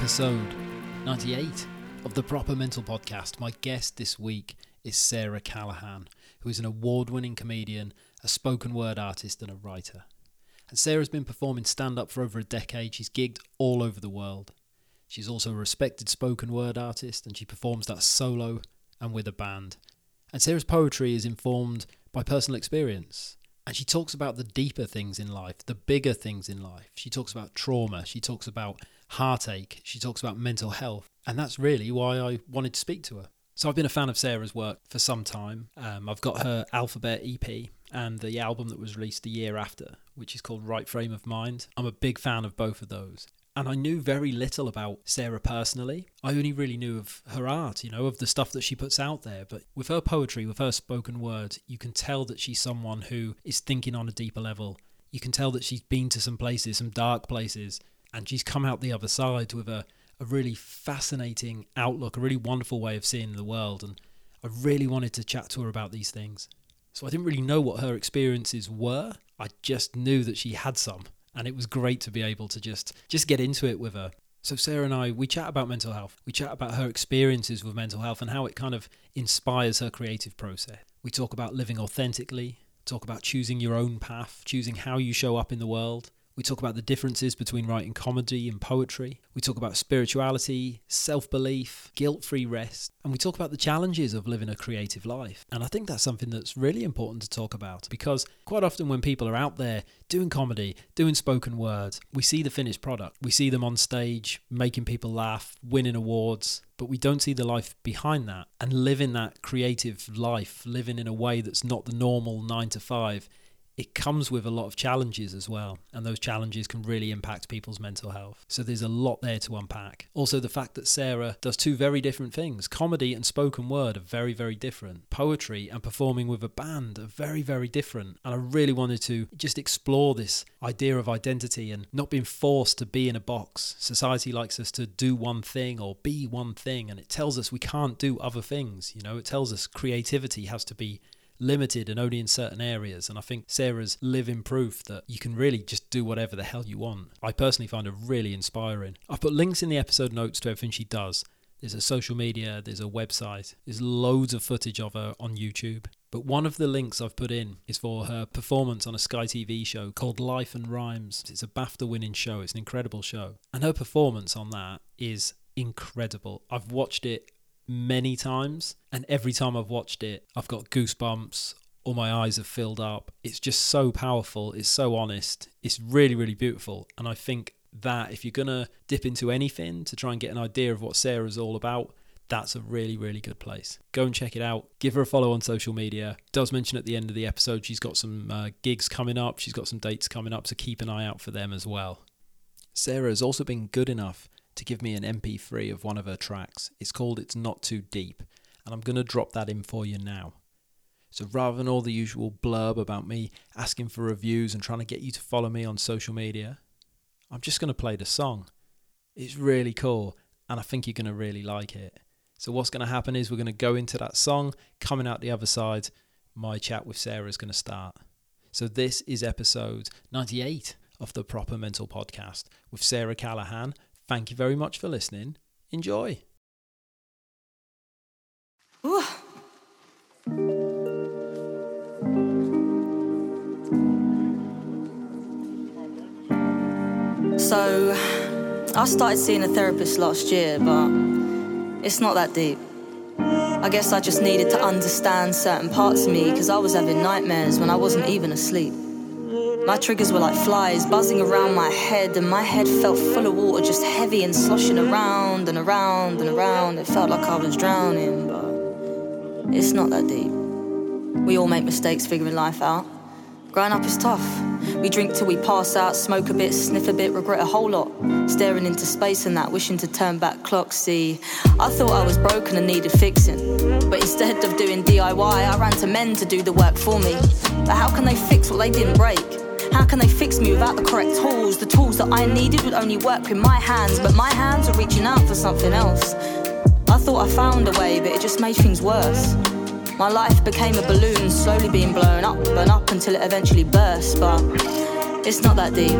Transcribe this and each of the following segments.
Episode 98 of the Proper Mental Podcast. My guest this week is Sarah Callaghan, who is an award winning comedian, a spoken word artist, and a writer. And Sarah's been performing stand up for over a decade. She's gigged all over the world. She's also a respected spoken word artist, and she performs that solo and with a band. And Sarah's poetry is informed by personal experience. And she talks about the deeper things in life, the bigger things in life. She talks about trauma. She talks about heartache. She talks about mental health. And that's really why I wanted to speak to her. So I've been a fan of Sarah's work for some time. Um, I've got her Alphabet EP and the album that was released a year after, which is called Right Frame of Mind. I'm a big fan of both of those. And I knew very little about Sarah personally. I only really knew of her art, you know, of the stuff that she puts out there. But with her poetry, with her spoken word, you can tell that she's someone who is thinking on a deeper level. You can tell that she's been to some places, some dark places, and she's come out the other side with a, a really fascinating outlook, a really wonderful way of seeing the world. And I really wanted to chat to her about these things. So I didn't really know what her experiences were. I just knew that she had some, and it was great to be able to just just get into it with her. So Sarah and I, we chat about mental health. We chat about her experiences with mental health and how it kind of inspires her creative process. We talk about living authentically, talk about choosing your own path, choosing how you show up in the world. We talk about the differences between writing comedy and poetry. We talk about spirituality, self belief, guilt free rest. And we talk about the challenges of living a creative life. And I think that's something that's really important to talk about because quite often when people are out there doing comedy, doing spoken word, we see the finished product. We see them on stage, making people laugh, winning awards, but we don't see the life behind that. And living that creative life, living in a way that's not the normal nine to five, it comes with a lot of challenges as well, and those challenges can really impact people's mental health. So there's a lot there to unpack. Also, the fact that Sarah does two very different things comedy and spoken word are very, very different. Poetry and performing with a band are very, very different. And I really wanted to just explore this idea of identity and not being forced to be in a box. Society likes us to do one thing or be one thing, and it tells us we can't do other things. You know, it tells us creativity has to be limited and only in certain areas. And I think Sarah's living proof that you can really just do whatever the hell you want. I personally find her really inspiring. I've put links in the episode notes to everything she does. There's a social media, there's a website, there's loads of footage of her on YouTube. But one of the links I've put in is for her performance on a Sky TV show called Life and Rhymes. It's a BAFTA winning show, it's an incredible show. And her performance on that is incredible. I've watched it many times, and every time I've watched it, I've got goosebumps. All my eyes have filled up. It's just so powerful. It's so honest. It's really, really beautiful. And I think that if you're going to dip into anything to try and get an idea of what Sarah's all about, that's a really, really good place. Go and check it out. Give her a follow on social media. Does mention at the end of the episode she's got some uh, gigs coming up. She's got some dates coming up, so keep an eye out for them as well. Sarah has also been good enough to give me an MP3 of one of her tracks. It's called It's Not Too Deep, and I'm going to drop that in for you now. So rather than all the usual blurb about me asking for reviews and trying to get you to follow me on social media, I'm just going to play the song. It's really cool, and I think you're going to really like it. So what's going to happen is we're going to go into that song, coming out the other side, my chat with Sarah is going to start. So this is episode 98 of the Proper Mental Podcast with Sarah Callaghan Thank you very much for listening. Enjoy. Ooh. So, I started seeing a therapist last year, but it's not that deep. I guess I just needed to understand certain parts of me because I was having nightmares when I wasn't even asleep. My triggers were like flies buzzing around my head, and my head felt full of water, just heavy and sloshing around and around and around. It felt like I was drowning, but it's not that deep. We all make mistakes figuring life out. Growing up is tough. We drink till we pass out, smoke a bit, sniff a bit, regret a whole lot. Staring into space and that, wishing to turn back clocks. See, I thought I was broken and needed fixing. But instead of doing DIY, I ran to men to do the work for me. But how can they fix what they didn't break? How can they fix me without the correct tools? The tools that I needed would only work with my hands, but my hands are reaching out for something else. I thought I found a way, but it just made things worse. My life became a balloon, slowly being blown up and up until it eventually burst. But it's not that deep.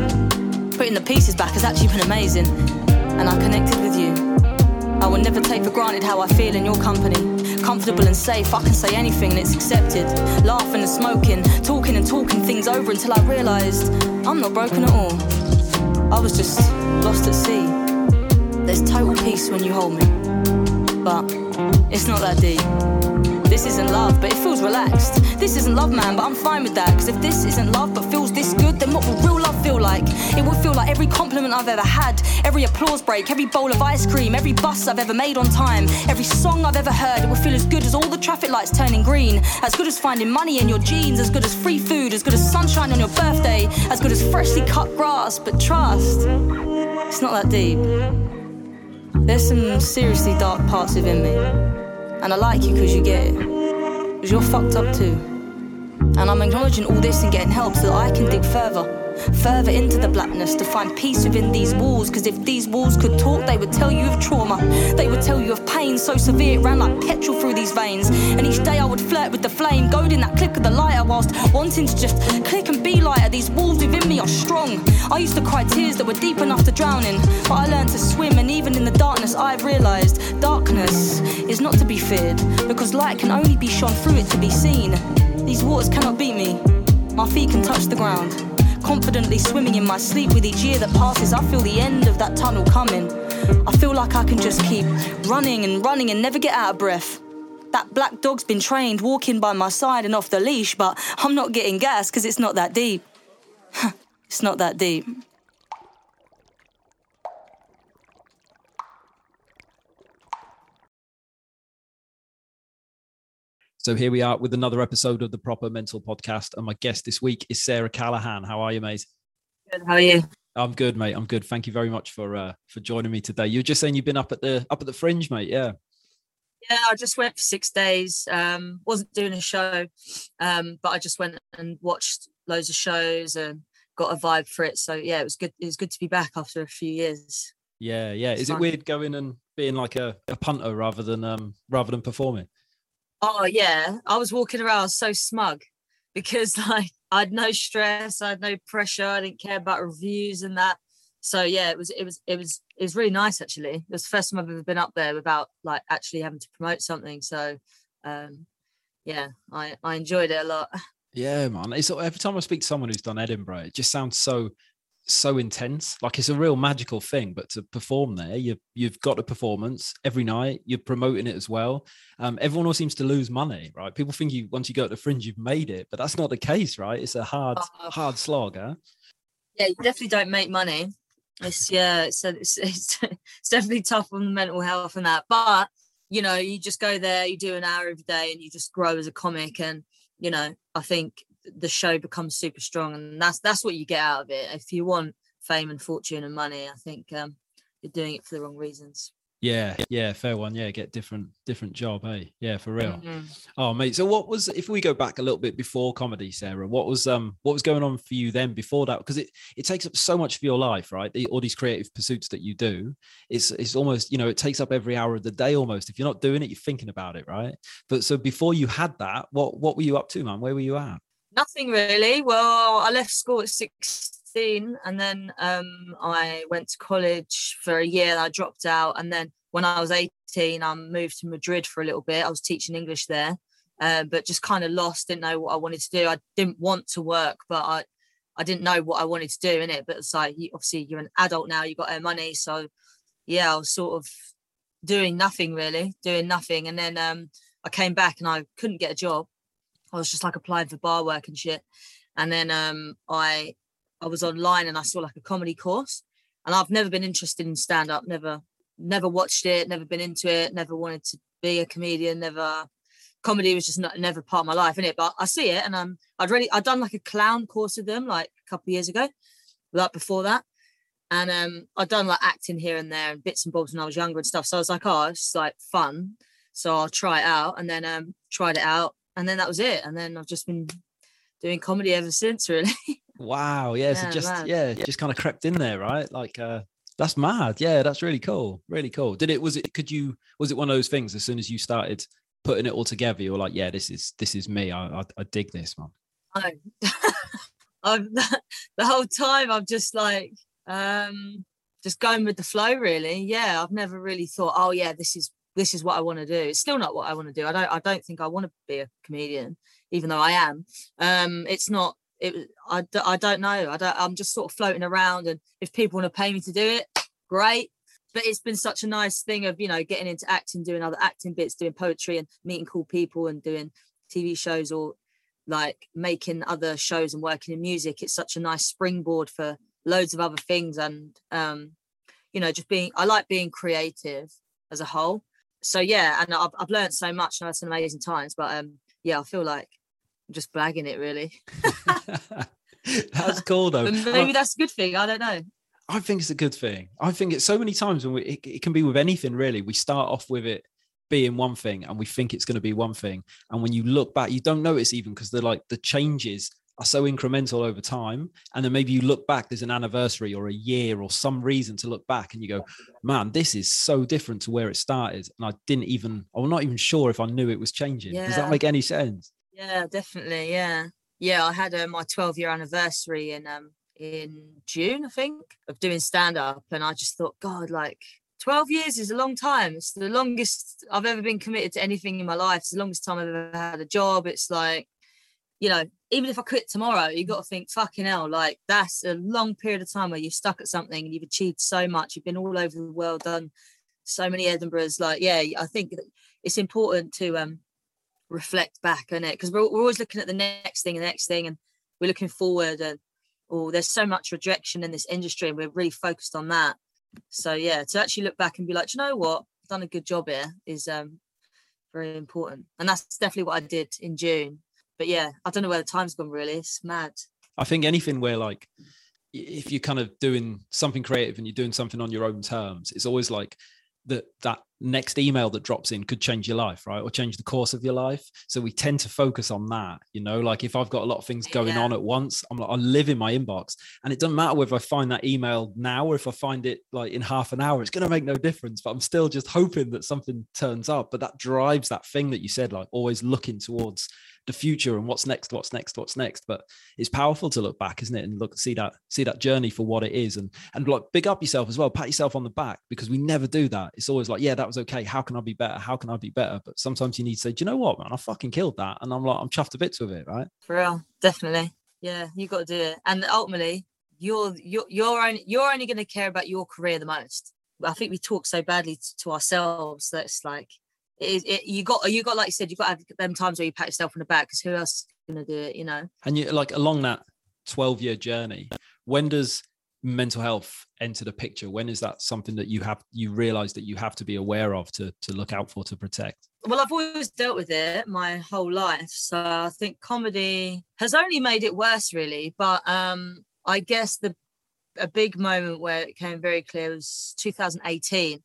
Putting the pieces back has actually been amazing, and I connected with you. I will never take for granted how I feel in your company. Comfortable and safe, I can say anything and it's accepted. Laughing and smoking, talking and talking things over until I realised I'm not broken at all. I was just lost at sea. There's total peace when you hold me, but it's not that deep. This isn't love, but it feels relaxed. This isn't love, man, but I'm fine with that. Cause if this isn't love, but feels this good, then what will real love feel like? It would feel like every compliment I've ever had, every applause break, every bowl of ice cream, every bus I've ever made on time, every song I've ever heard. It would feel as good as all the traffic lights turning green, as good as finding money in your jeans, as good as free food, as good as sunshine on your birthday, as good as freshly cut grass. But trust, it's not that deep. There's some seriously dark parts within me. And I like you because you get it. You're fucked up too. And I'm acknowledging all this and getting help so that I can dig further further into the blackness to find peace within these walls. Because if these walls could talk, they would tell you of trauma. They would tell you of pain so severe it ran like petrol through these veins. And each day I would flirt with the flame, goading that click of the lighter whilst wanting to just click and be lighter. These walls within me are strong. I used to cry tears that were deep enough to drown in, but I learned to swim. And even in the darkness, I've realised darkness is not to be feared because light can only be shone through it to be seen. These waters cannot beat me. My feet can touch the ground confidently swimming in my sleep with each year that passes. I feel the end of that tunnel coming. I feel like I can just keep running and running and never get out of breath. That black dog's been trained walking by my side and off the leash, but I'm not getting gas because it's not that deep. it's not that deep. So here we are with another episode of the Proper Mental Podcast, and my guest this week is Sarah Callaghan. How are you, mate? Good. How are you? I'm good, mate. I'm good. Thank you very much for uh, for joining me today. You're just saying you've been up at the up at the Fringe, mate. Yeah. Yeah, I just went for six days. Um, wasn't doing a show, um, but I just went and watched loads of shows and got a vibe for it. So yeah, it was good. It was good to be back after a few years. Yeah, yeah. Is it weird going and being like a, a punter rather than um rather than performing? Oh yeah, I was walking around so smug because like I had no stress, I had no pressure, I didn't care about reviews and that. So yeah, it was it was it was it was really nice actually. It was the first time I've ever been up there without like actually having to promote something. So um yeah, I I enjoyed it a lot. Yeah, man. It's every time I speak to someone who's done Edinburgh, it just sounds so so intense. Like it's a real magical thing. But to perform there, you you've got a performance every night. You're promoting it as well. Um, everyone all seems to lose money, right? People think you once you go to the fringe, you've made it, but that's not the case, right? It's a hard uh, hard slog, huh? Yeah, you definitely don't make money. It's yeah, it's, it's it's it's definitely tough on the mental health and that. But you know, you just go there, you do an hour every day, and you just grow as a comic. And you know, I think the show becomes super strong and that's that's what you get out of it. If you want fame and fortune and money i think um, you're doing it for the wrong reasons. Yeah yeah fair one. Yeah get different different job hey? Yeah for real. Mm-hmm. oh mate so what was if we go back a little bit before comedy sarah what was um what was going on for you then before that? Because it it takes up so much of your life right? The, all these creative pursuits that you do it's it's almost you know it takes up every hour of the day almost. If you're not doing it you're thinking about it right? But so before you had that what what were you up to man? Where were you at Nothing really. Well, I left school at 16 and then um, I went to college for a year I dropped out. And then when I was 18, I moved to Madrid for a little bit. I was teaching English there, uh, but just kind of lost, didn't know what I wanted to do. I didn't want to work, but I, I didn't know what I wanted to do in it. But it's like, obviously, you're an adult now, you got earn money. So, yeah, I was sort of doing nothing really, doing nothing. And then um, I came back and I couldn't get a job. I was just like applying for bar work and shit. And then um, I I was online and I saw like a comedy course. And I've never been interested in stand up, never never watched it, never been into it, never wanted to be a comedian, never comedy was just not, never part of my life in it. But I see it, and um, I'd really I'd done like a clown course with them like a couple years ago, like before that, and um, I'd done like acting here and there and bits and bobs when I was younger and stuff. So I was like, oh, it's like fun, so I'll try it out, and then um, tried it out, and then that was it, and then I've just been doing comedy ever since, really. Wow. Yeah. So just mad. yeah, just kind of crept in there, right? Like uh that's mad. Yeah, that's really cool. Really cool. Did it was it could you was it one of those things as soon as you started putting it all together, you were like, yeah, this is this is me. I I, I dig this, man. I, I've the whole time I've just like um just going with the flow really. Yeah, I've never really thought, oh yeah, this is this is what I want to do. It's still not what I want to do. I don't I don't think I want to be a comedian, even though I am. Um it's not it I, I don't know. I don't I'm just sort of floating around and if people want to pay me to do it, great. But it's been such a nice thing of, you know, getting into acting, doing other acting bits, doing poetry and meeting cool people and doing TV shows or like making other shows and working in music it's such a nice springboard for loads of other things and um you know just being i like being creative as a whole so yeah and i've, I've learned so much and i've had some amazing times but um yeah i feel like i'm just blagging it really that's cool though. but maybe that's a good thing i don't know I think it's a good thing. I think it's so many times when we, it, it can be with anything really. We start off with it being one thing and we think it's going to be one thing. And when you look back, you don't notice even because they're like the changes are so incremental over time. And then maybe you look back, there's an anniversary or a year or some reason to look back and you go, man, this is so different to where it started. And I didn't even, I'm not even sure if I knew it was changing. Does that make any sense? yeah definitely yeah yeah i had uh, my 12 year anniversary in um in june i think of doing stand up and i just thought god like 12 years is a long time it's the longest i've ever been committed to anything in my life it's the longest time i've ever had a job it's like you know even if i quit tomorrow you got to think fucking hell like that's a long period of time where you've stuck at something and you've achieved so much. You've been all over the world done so many edinburghs. Like yeah i think it's important to um reflect back on it? Because we're, we're always looking at the next thing and the next thing and we're looking forward and oh there's so much rejection in this industry and we're really focused on that. So yeah to actually look back and be like you know what? I've done a good job here is um very important. And that's definitely what i did in june but yeah i don't know where the time's gone really it's mad I think anything where like if you're kind of doing something creative and you're doing something on your own terms, it's always like that that next email that drops in could change your life, right? Or change the course of your life. So we tend to focus on that, you know, like if I've got a lot of things going Yeah. on at once, I'm like, I live in my inbox. And it doesn't matter whether I find that email now or if I find it like in half an hour, it's gonna make no difference. But I'm still just hoping that something turns up. But that drives that thing that you said, like always looking towards the future and what's next, what's next, what's next. But it's powerful to look back, isn't it? And look, see that, see that journey for what it is, and and like big up yourself as well, pat yourself on the back because we never do that. It's always like, yeah, that was okay. How can I be better? How can I be better? But sometimes you need to say, do you know what, man? I fucking killed that, and I'm like, I'm chuffed to bits with it, right? for real definitely yeah you got to do it and ultimately you're you're you're only you're only going to care about your career the most i think we talk so badly t- to ourselves that it's like it, it, you got you got like you said you got to have them times where you pat yourself on the back because who else is going to do it you know And you like along that 12 year journey, when does mental health enter the picture? When is that something that you have you realize that you have to be aware of to to look out for to protect? well i've always dealt with it my whole life so i think comedy has only made it worse really but um i guess the a big moment where it came very clear was 2018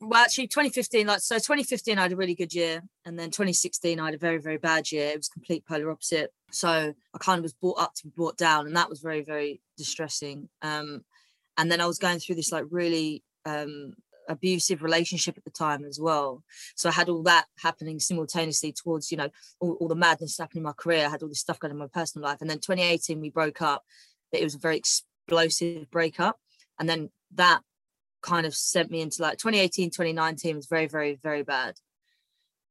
well actually 2015 like so 2015 i had a really good year and then 2016 i had a very very bad year it was complete polar opposite so i kind of was brought up to be brought down and that was very very distressing um and then i was going through this like really um abusive relationship at the time as well so I had all that happening simultaneously towards, you know, all, all the madness happening in my career. I had all this stuff going on in my personal life. And then 2018, we broke up. It was a very explosive breakup. And then that kind of sent me into like 2018, 2019 was very, very, very bad.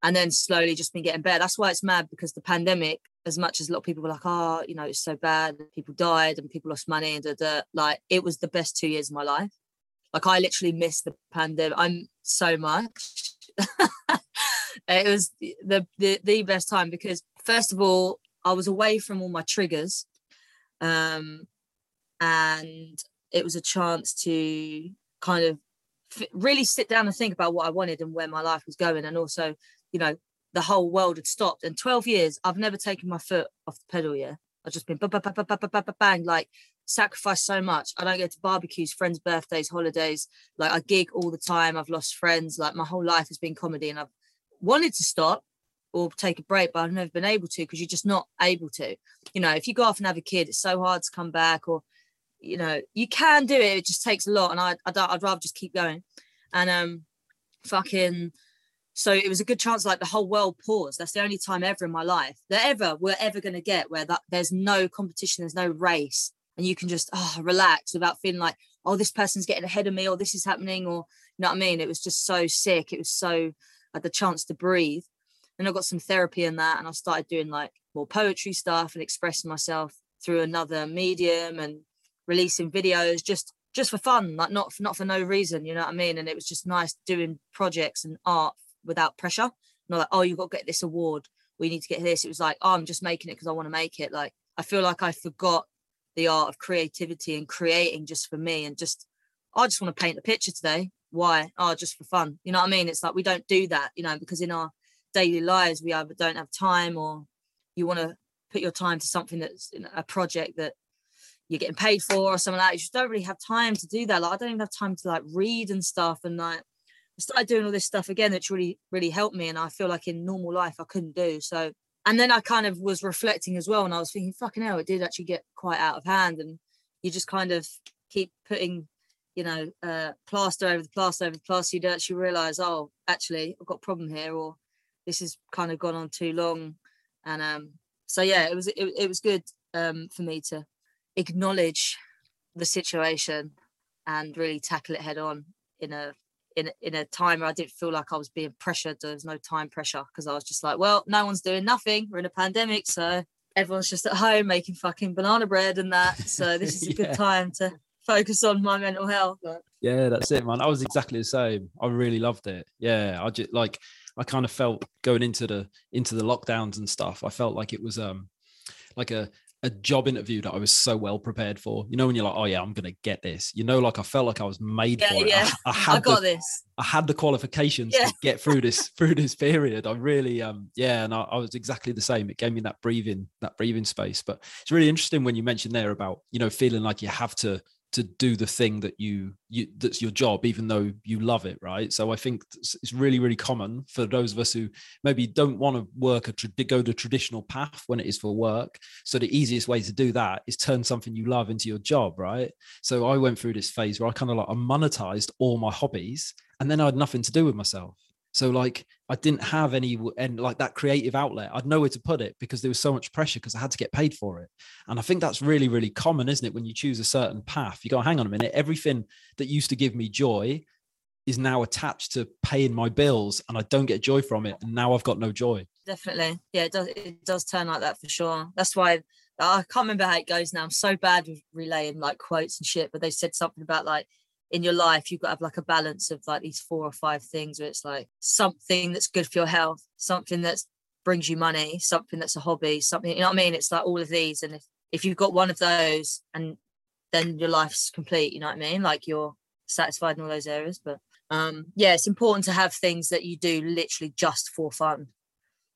And then slowly just been getting better. That's why it's mad because the pandemic, as much as a lot of people were like, oh, you know, it's so bad, people died and people lost money and da, da, like it was the best two years of my life. Like I literally missed the pandemic. I'm so much. it was the, the the the best time because first of all, I was away from all my triggers, um, and it was a chance to kind of really sit down and think about what I wanted and where my life was going, and also, you know, the whole world had stopped. And 12 years, I've never taken my foot off the pedal. Yeah, I've just been bang, bang, like sacrificed so much. I don't go to barbecues, friends' birthdays, holidays. Like I gig all the time. I've lost friends. Like my whole life has been comedy, and I've wanted to stop or take a break, but I've never been able to because you're just not able to. You know, if you go off and have a kid, it's so hard to come back. Or, you know, you can do it. It just takes a lot, and I, I I'd rather just keep going. And um, fucking. So it was a good chance, like the whole world paused. That's the only time ever in my life that ever we're ever going to get where that there's no competition, there's no race, and you can just oh, relax without feeling like oh this person's getting ahead of me or this is happening or you know what I mean. It was just so sick. It was so I had the chance to breathe and I got some therapy in that, and I started doing like more poetry stuff and expressing myself through another medium and releasing videos just just for fun, like not not for no reason, you know what I mean? And it was just nice doing projects and art without pressure. Not like, oh, you've got to get this award. We need to get this. It was like, oh, I'm just making it because I want to make it. Like I feel like I forgot the art of creativity and creating just for me and just I just want to paint a picture today. Why? Oh, just for fun. You know what I mean? It's like we don't do that, you know, because in our daily lives we either don't have time or you want to put your time to something that's a project that you're getting paid for or something like that. You just don't really have time to do that. Like I don't even have time to like read and stuff. And like I started doing all this stuff again, that's really, really helped me. And I feel like in normal life I couldn't do. So and then I kind of was reflecting as well. And I was thinking, fucking hell, it did actually get quite out of hand. And you just kind of keep putting, you know, uh, plaster over the plaster over the plaster. You don't actually realize, oh, actually, I've got a problem here, or this has kind of gone on too long and um so yeah it was it, it was good um for me to acknowledge the situation and really tackle it head on in a in in a time where I didn't feel like I was being pressured. There was no time pressure because I was just like, well, no one's doing nothing. We're in a pandemic, so everyone's just at home making fucking banana bread and that. So this is a yeah. good time to focus on my mental health. Yeah, that's it, man. I was exactly the same. I really loved it. Yeah, I just like I kind of felt going into the into the lockdowns and stuff. I felt like it was um like a a job interview that I was so well prepared for. You know, when you're like, oh yeah, I'm gonna get this. You know, like I felt like I was made yeah, for yeah. it. I, I had I got the, this. I had the qualifications yeah. to get through this through this period. I really um yeah, and I, I, was exactly the same. It gave me that breathing, that breathing space. But it's really interesting when you mentioned there about, you know, feeling like you have to to do the thing that you you that's your job even though you love it right? So i think it's really really common for those of us who maybe don't want to work a go the traditional path when it is for work. So the easiest way to do that is turn something you love into your job right? So i went through this phase where i kind of like i monetized all my hobbies and then i had nothing to do with myself so like I didn't have any and like that creative outlet. I'd nowhere to put it because there was so much pressure because I had to get paid for it. And I think that's really, really common, isn't it? When you choose a certain path, you go, hang on a minute, everything that used to give me joy is now attached to paying my bills and I don't get joy from it. And now I've got no joy. Definitely. Yeah, it does it does turn like that for sure. That's why I can't remember how it goes now. I'm so bad with relaying like quotes and shit, but they said something about like in your life you've got to have like a balance of like these four or five things where it's like something that's good for your health something that brings you money something that's a hobby something you know what i mean? It's like all of these and if, if you've got one of those and then your life's complete you know what i mean? Like you're satisfied in all those areas but um yeah it's important to have things that you do literally just for fun.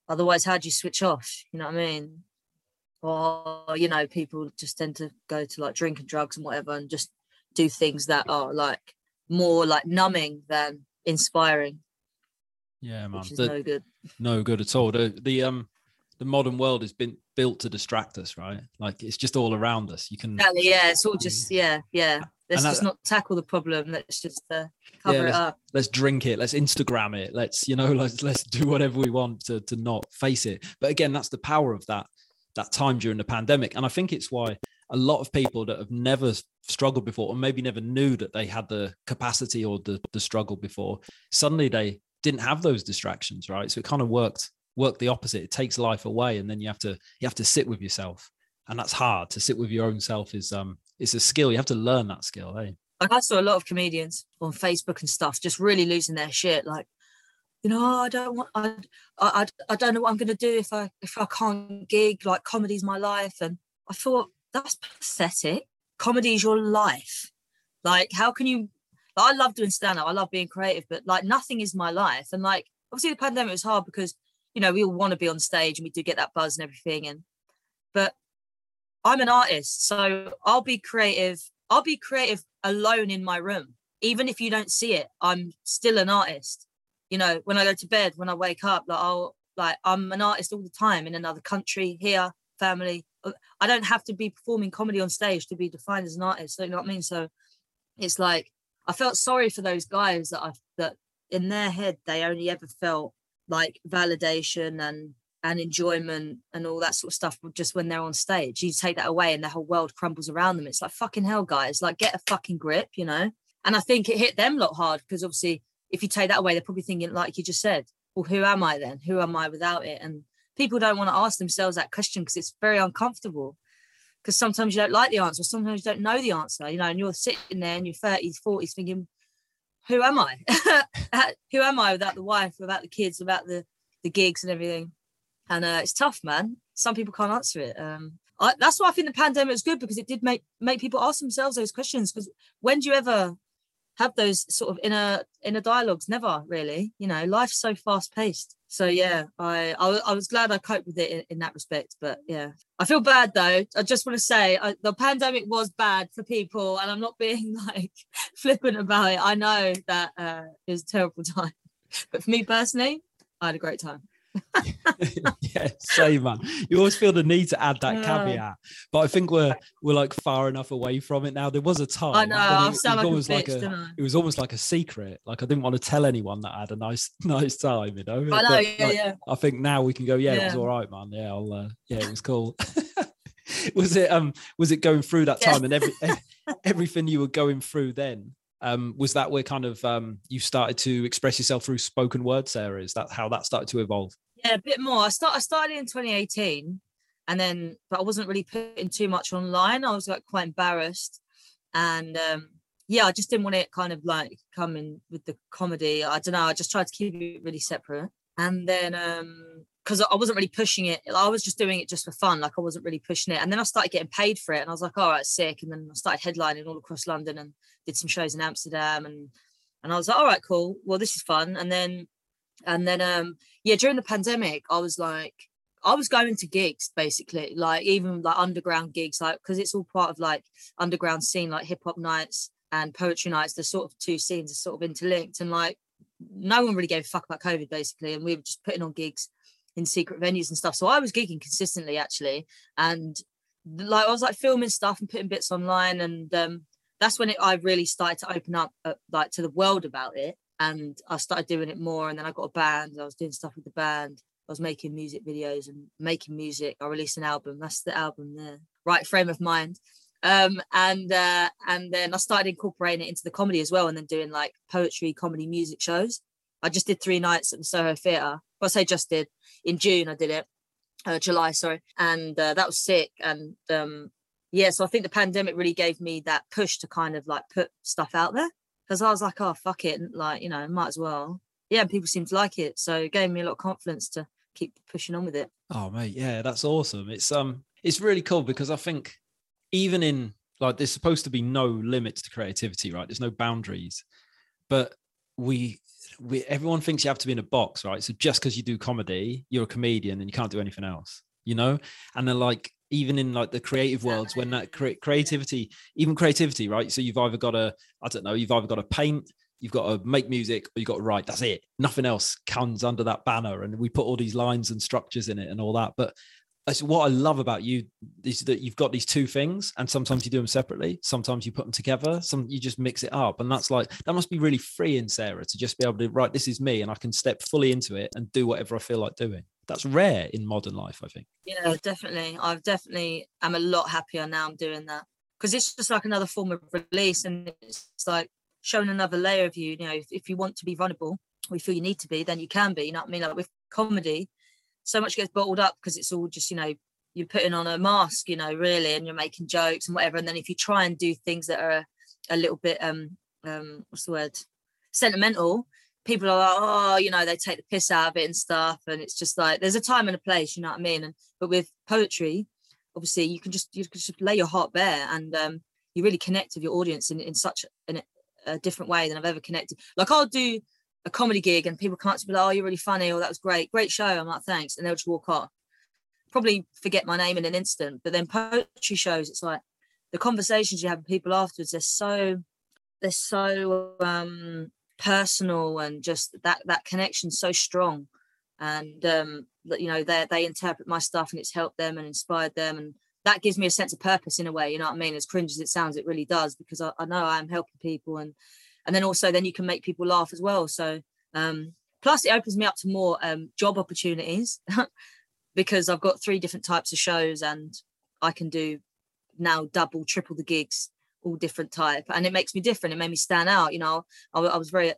Otherwise how do you switch off? You know what i mean? Or you know people just tend to go to like drink and drugs and whatever and just do things that are like more like numbing than inspiring. Yeah, man. The, no good. No good at all. The the um the modern world has been built to distract us, right? Like it's just all around us. You can exactly, yeah, it's all just yeah, yeah. Let's that, just not tackle the problem. Let's just uh, cover yeah, it up. Let's drink it. Let's Instagram it. Let's you know, let's let's do whatever we want to to not face it. But again, that's the power of that that time during the pandemic, and I think it's why a lot of people that have never struggled before or maybe never knew that they had the capacity or the, the struggle before suddenly they didn't have those distractions right? So it kind of worked worked the opposite. It takes life away and then you have to you have to sit with yourself. And that's hard. To sit with your own self is um it's a skill. You have to learn that skill hey? I saw a lot of comedians on Facebook and stuff just really losing their shit like you know I don't want I I, I don't know what I'm going to do if I if I can't gig like comedy's my life. And I thought that's pathetic. Comedy is your life. Like, how can you? I love doing stand up. I love being creative, but like, nothing is my life. And like, obviously, the pandemic was hard because you know, we all want to be on stage and we do get that buzz and everything. And but I'm an artist, so I'll be creative. I'll be creative alone in my room. Even if you don't see it, I'm still an artist. You know, when I go to bed, when I wake up, like I'll like I'm an artist all the time in another country, here, family. Uh, I don't have to be performing comedy on stage to be defined as an artist. So you know what I mean? So it's like I felt sorry for those guys that I that in their head they only ever felt like validation and and enjoyment and all that sort of stuff just when they're on stage. You take that away and the whole world crumbles around them. It's like fucking hell, guys. Like get a fucking grip, you know. And I think it hit them a lot hard because obviously if you take that away, they're probably thinking, like you just said, well, who am I then? Who am I without it? And people don't want to ask themselves that question because it's very uncomfortable. Because sometimes you don't like the answer, sometimes you don't know the answer, you know, and you're sitting there in your 30s, 40s thinking, who am I? who am I without the wife, without the kids, without the, the gigs and everything? And uh, it's tough, man. Some people can't answer it. Um, I, that's why I think the pandemic was good because it did make make people ask themselves those questions. Because when do you ever have those sort of inner inner dialogues? Never really. You know, life's so fast paced. So yeah, I, I, I was glad I coped with it in, in, that respect. But yeah, I feel bad though. I just want to say I, the pandemic was bad for people, and I'm not being like flippant about it. I know that uh, it was a terrible time, but for me personally, I had a great time. yeah, same man. You always feel the need to add that caveat, but I think we're we're like far enough away from it now. There was a time. I know. It, it, was like almost bitch, like a, it was almost like a secret. Like I didn't want to tell anyone that I had a nice nice time. You know. I know. But, yeah, like, yeah. I think now we can go. Yeah, yeah. it was all right, man. Yeah, I'll. Uh, yeah, it was cool. was it um was it going through that time and every everything you were going through then um, was that where kind of um, you started to express yourself through spoken word sarah is that how that started to evolve yeah, a bit more. I start I started in 2018 and then but I wasn't really putting too much online. I was like quite embarrassed. And um yeah, I just didn't want it kind of like coming with the comedy. I don't know, I just tried to keep it really separate. And then um because I wasn't really pushing it. I was just doing it just for fun. Like I wasn't really pushing it. And then I started getting paid for it. And I was like, all right, sick. And then I started headlining all across London and did some shows in Amsterdam. And and I was like, all right, cool. Well, this is fun. And then and then um yeah during the pandemic i was like i was going to gigs basically like even like underground gigs like because it's all part of like underground scene like hip hop nights and poetry nights the sort of two scenes are sort of interlinked and like no one really gave a fuck about covid basically and we were just putting on gigs in secret venues and stuff. So i was gigging consistently actually and like i was like filming stuff and putting bits online and um that's when it, I really started to open up uh, like to the world about it and I started doing it more. And then I got a band. I was doing stuff with the band. I was making music videos and making music. I released an album. That's the album there. Right frame of mind. Um, and uh, and then I started incorporating it into the comedy as well, and then doing like poetry, comedy, music shows. I just did three nights at the Soho Theatre. Well, I say just did in June. I did it, uh, July, sorry, and uh, that was sick. And um, yeah, so I think the pandemic really gave me that push to kind of like put stuff out there because I was like, oh fuck it, like you know, might as well. Yeah, people seem to like it, so it gave me a lot of confidence to keep pushing on with it. Oh mate, yeah, that's awesome. It's um, it's really cool because I think even in like there's supposed to be no limits to creativity, right? There's no boundaries, but we we everyone thinks you have to be in a box, right? So just because you do comedy, you're a comedian and you can't do anything else, you know? And then like even in like the creative worlds when that cre- creativity even creativity right? So you've either got to i don't know you've either got to paint you've got to make music or you've got to write. That's it. Nothing else comes under that banner and we put all these lines and structures in it and all that. But what I love about you is that you've got these two things, and sometimes you do them separately, sometimes you put them together, some you just mix it up, and that's like that must be really freeing, Sarah, to just be able to write. This is me, and I can step fully into it and do whatever I feel like doing that's rare in modern life i think. Yeah definitely. I've definitely i'm a lot happier now i'm doing that. Because it's just like another form of release and it's like showing another layer of you you know if, if you want to be vulnerable or you feel you need to be then you can be you know what i mean? Like with comedy so much gets bottled up because it's all just you know you're putting on a mask you know really and you're making jokes and whatever and then if you try and do things that are a, a little bit um um what's the word? Sentimental people are like, oh, you know, they take the piss out of it and stuff. And it's just like there's a time and a place, you know what I mean? And but with poetry, obviously you can just you can just lay your heart bare and um, you really connect with your audience in, in such an, a different way than I've ever connected. Like I'll do a comedy gig and people come up to me like, oh, you're really funny, or that was great, great show. I'm like, thanks. And they'll just walk off. Probably forget my name in an instant. But then poetry shows, it's like the conversations you have with people afterwards, they're so they're so um personal and just that that connection so strong. And um, you know, they they interpret my stuff and it's helped them and inspired them and that gives me a sense of purpose in a way, you know what I mean? As cringe as it sounds, it really does because I, I know I'm helping people and and then also then you can make people laugh as well so um, plus it opens me up to more um, job opportunities because i've got three different types of shows and i can do now double triple the gigs all different type and it makes me different it made me stand out you know i, I was very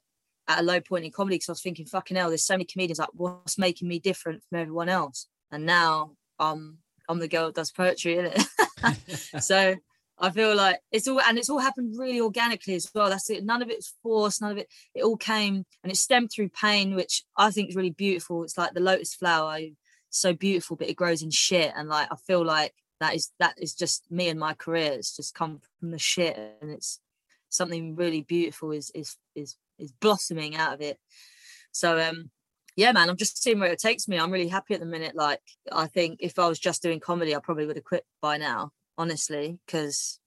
at a low point in comedy because i was thinking fucking hell there's so many comedians like what's making me different from everyone else and now um i'm the girl that does poetry in it so I feel like it's all and it's all happened really organically as well. That's it. None of it's forced. None of it. It all came and it stemmed through pain, which I think is really beautiful. It's like the lotus flower, so beautiful, but it grows in shit. And like I feel like that is that is just me and my career. It's just come from the shit, and it's something really beautiful is is is is blossoming out of it. So um yeah, man, I'm just seeing where it takes me. I'm really happy at the minute. Like I think if I was just doing comedy, I probably would have quit by now honestly, because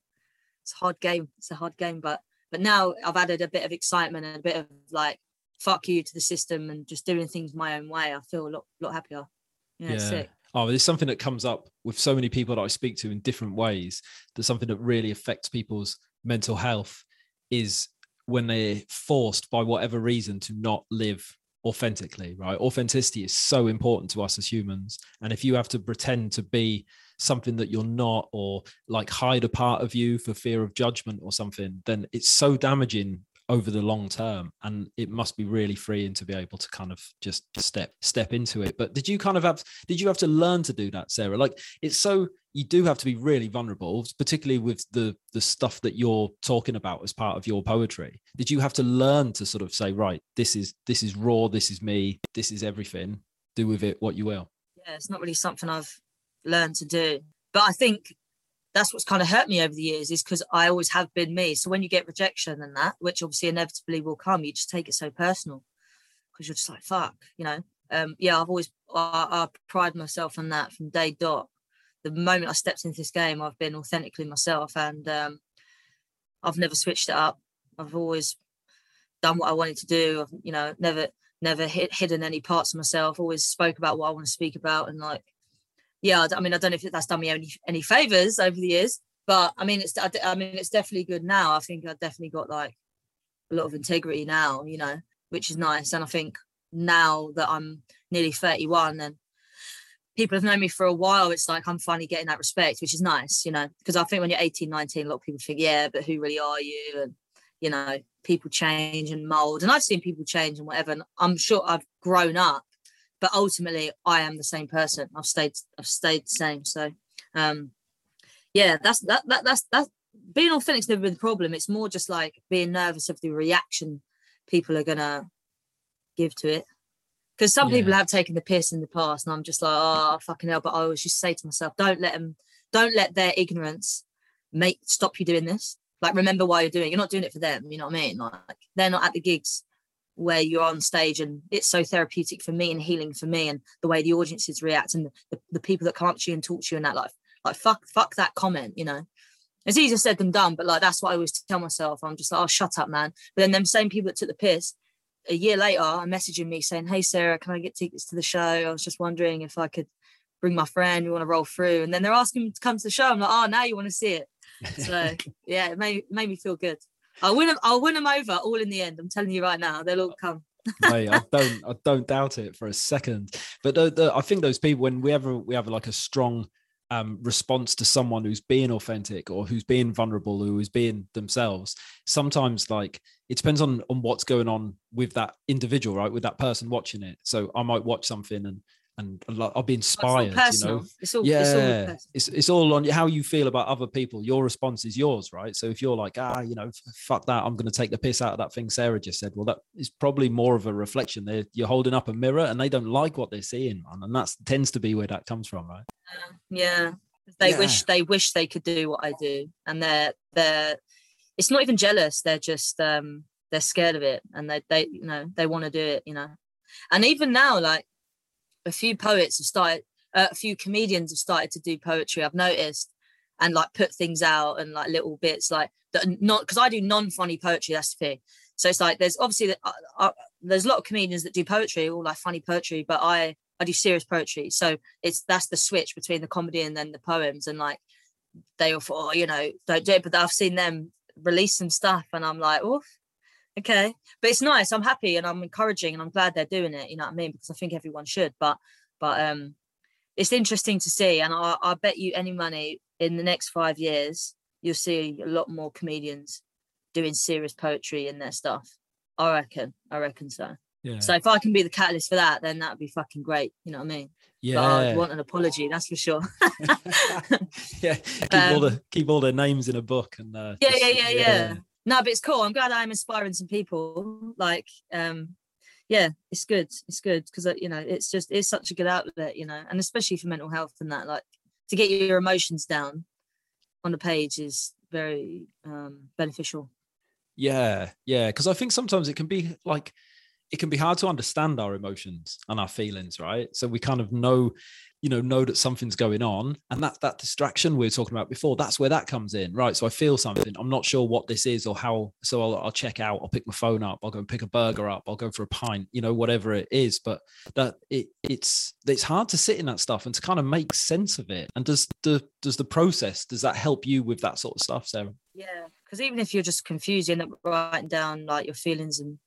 it's a hard game. It's a hard game, but but now I've added a bit of excitement and a bit of like fuck you to the system and just doing things my own way. I feel a lot lot happier. Yeah, yeah. Oh, there's something that comes up with so many people that I speak to in different ways. There's something that really affects people's mental health is when they're forced by whatever reason to not live authentically, right? Authenticity is so important to us as humans. And if you have to pretend to be something that you're not or like hide a part of you for fear of judgment or something then it's so damaging over the long term and it must be really freeing to be able to kind of just step step into it. But did you kind of have did you have to learn to do that sarah? Like it's so you do have to be really vulnerable particularly with the the stuff that you're talking about as part of your poetry. Did you have to learn to sort of say right this is this is raw this is me this is everything. Do with it what you will. Yeah it's not really something i've learned to do. But I think that's what's kind of hurt me over the years is because I always have been me. So when you get rejection and that, which obviously inevitably will come, you just take it so personal because you're just like, fuck, you know? Um, yeah, I've always, I, I pride myself on that from day dot. The moment I stepped into this game, I've been authentically myself and um, I've never switched it up. I've always done what I wanted to do. I've, you know, never, never hid, hidden any parts of myself, always spoke about what I want to speak about and like, yeah, I mean, I don't know if that's done me any any favors over the years, but I mean, it's I, mean, it's definitely good now. I think I've definitely got like a lot of integrity now, you know, which is nice. And I think now that I'm nearly 31 and people have known me for a while, it's like I'm finally getting that respect, which is nice, you know, because I think when you're 18, 19, a lot of people think, yeah, but who really are you? And, you know, people change and mold. And I've seen people change and whatever. And I'm sure I've grown up but ultimately I am the same person. I've stayed I've stayed the same. So um yeah, that's that, that that's that being authentic's never been the problem. It's more just like being nervous of the reaction people are gonna give to it. Because some yeah. people have taken the piss in the past, and I'm just like, oh fucking hell. But I always just say to myself, don't let them, don't let their ignorance make stop you doing this. Like, remember why you're doing. It. You're not doing it for them. You know what I mean? Like, they're not at the gigs where you're on stage and it's so therapeutic for me and healing for me and the way the audiences react and the, the people that come up to you and talk to you in that life. Like fuck fuck that comment you know? It's easier said than done but like that's what i always tell myself. I'm just like oh shut up man. But then them same people that took the piss a year later are messaging me saying hey sarah can i get tickets to the show? I was just wondering if i could bring my friend. We want to roll through. And then they're asking me to come to the show. I'm like oh now you want to see it. So yeah it made, made me feel good I'll win them. I'll win them over all in the end. I'm telling you right now, they'll all come. Mate, I don't, I don't doubt it for a second. But the, the, I think those people, when we ever we have like a strong um, response to someone who's being authentic or who's being vulnerable, who is being themselves, sometimes like it depends on on what's going on with that individual, right? With that person watching it. So I might watch something and and I'll be inspired. You know, it's all, yeah, it's all, it's, it's all on how you feel about other people. Your response is yours, right? So if you're like, ah, you know, fuck that, I'm going to take the piss out of that thing Sarah just said. Well, that is probably more of a reflection. There, you're holding up a mirror, and they don't like what they're seeing, man, and that tends to be where that comes from, right? Yeah, they yeah. wish they wish they could do what I do, and they're they're. It's not even jealous. They're just um they're scared of it and they they you know they want to do it you know and even now like a few poets have started uh, a few comedians have started to do poetry i've noticed and like put things out and like little bits like that not because i do non-funny poetry that's the thing. So it's like there's obviously the, uh, uh, there's a lot of comedians that do poetry all like funny poetry but i i do serious poetry. So it's that's the switch between the comedy and then the poems and like they all thought oh, you know don't do it but i've seen them release some stuff and i'm like oh okay. But it's nice. I'm happy and i'm encouraging and i'm glad they're doing it you know what i mean? Because i think everyone should but but um it's interesting to see and I, I bet you any money in the next five years you'll see a lot more comedians doing serious poetry in their stuff. I reckon. I reckon so. Yeah. so if i can be the catalyst for that then that'd be fucking great you know what i mean? Yeah but i want an apology that's for sure. Yeah. Keep um, all the keep all their names in a book and uh, yeah, just, yeah yeah yeah. yeah no but it's cool. I'm glad i'm inspiring some people. Like um yeah it's good. It's good because uh, you know it's just it's such a good outlet you know and especially for mental health and that like to get your emotions down on the page is very um beneficial. Yeah yeah because i think sometimes it can be like it can be hard to understand our emotions and our feelings right? So we kind of know you know know that something's going on and that that distraction we were talking about before that's where that comes in right? So i feel something i'm not sure what this is or how so I'll, I'll, check out i'll pick my phone up i'll go and pick a burger up i'll go for a pint you know whatever it is but that it it's it's hard to sit in that stuff and to kind of make sense of it. And does the does the process does that help you with that sort of stuff sarah? Yeah because even if you're just confused you end up writing down like your feelings and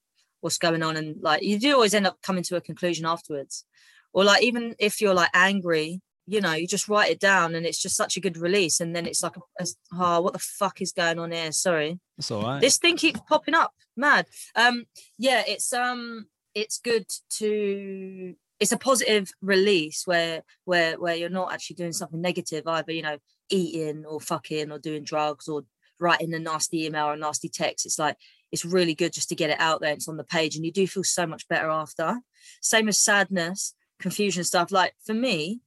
what's going on. And like you do always end up coming to a conclusion afterwards. Or like even if you're like angry you know you just write it down and it's just such a good release. And then it's like a, oh what the fuck is going on here? Sorry. That's all right. This thing keeps popping up. Mad. Um yeah it's um it's good to it's a positive release where where where you're not actually doing something negative either you know eating or fucking or doing drugs or writing a nasty email or a nasty text. It's like it's really good just to get it out there it's on the page and you do feel so much better after same as sadness confusion stuff. Like for me,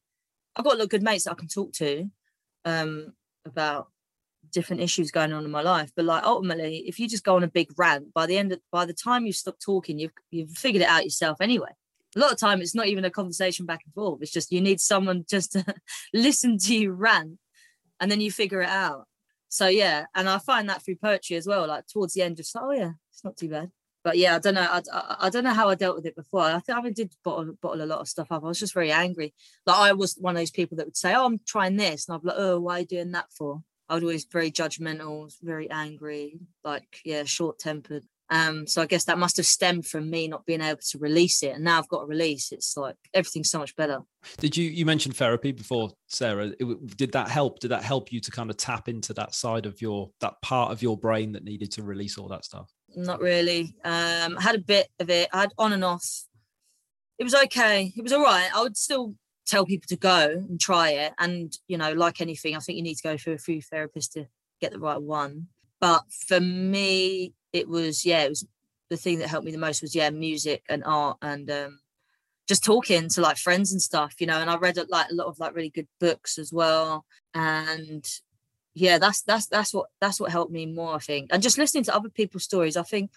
I've got a lot of good mates that I can talk to um, about different issues going on in my life. But like ultimately, if you just go on a big rant, by the end of by the time you stop talking, you've you've figured it out yourself anyway. A lot of time it's not even a conversation back and forth. It's just you need someone just to listen to you rant and then you figure it out. So yeah, and I find that through poetry as well. Like towards the end, just oh yeah, it's not too bad but yeah, I don't know. I, I, I, don't know how I dealt with it before. I think I did bottle, bottle a lot of stuff up. I was just very angry. Like I was one of those people that would say, "Oh, I'm trying this," and I'd be like, "Oh, why are you doing that for?" I was always very judgmental, very angry, like yeah, short tempered. Um, so I guess that must have stemmed from me not being able to release it, and now I've got to release. It's like everything's so much better. Did you you mentioned therapy before, Sarah? It, did that help? Did that help you to kind of tap into that side of your that part of your brain that needed to release all that stuff? not really. Um, I had a bit of it. I had on and off. It was okay. It was all right. I would still tell people to go and try it. And you know, like anything, I think you need to go through a few therapists to get the right one. But for me, it was yeah, it was the thing that helped me the most was yeah, music and art and um, just talking to like friends and stuff, you know. And I read like a lot of like really good books as well. And yeah, that's that's that's what that's what helped me more, I think. And just listening to other people's stories, I think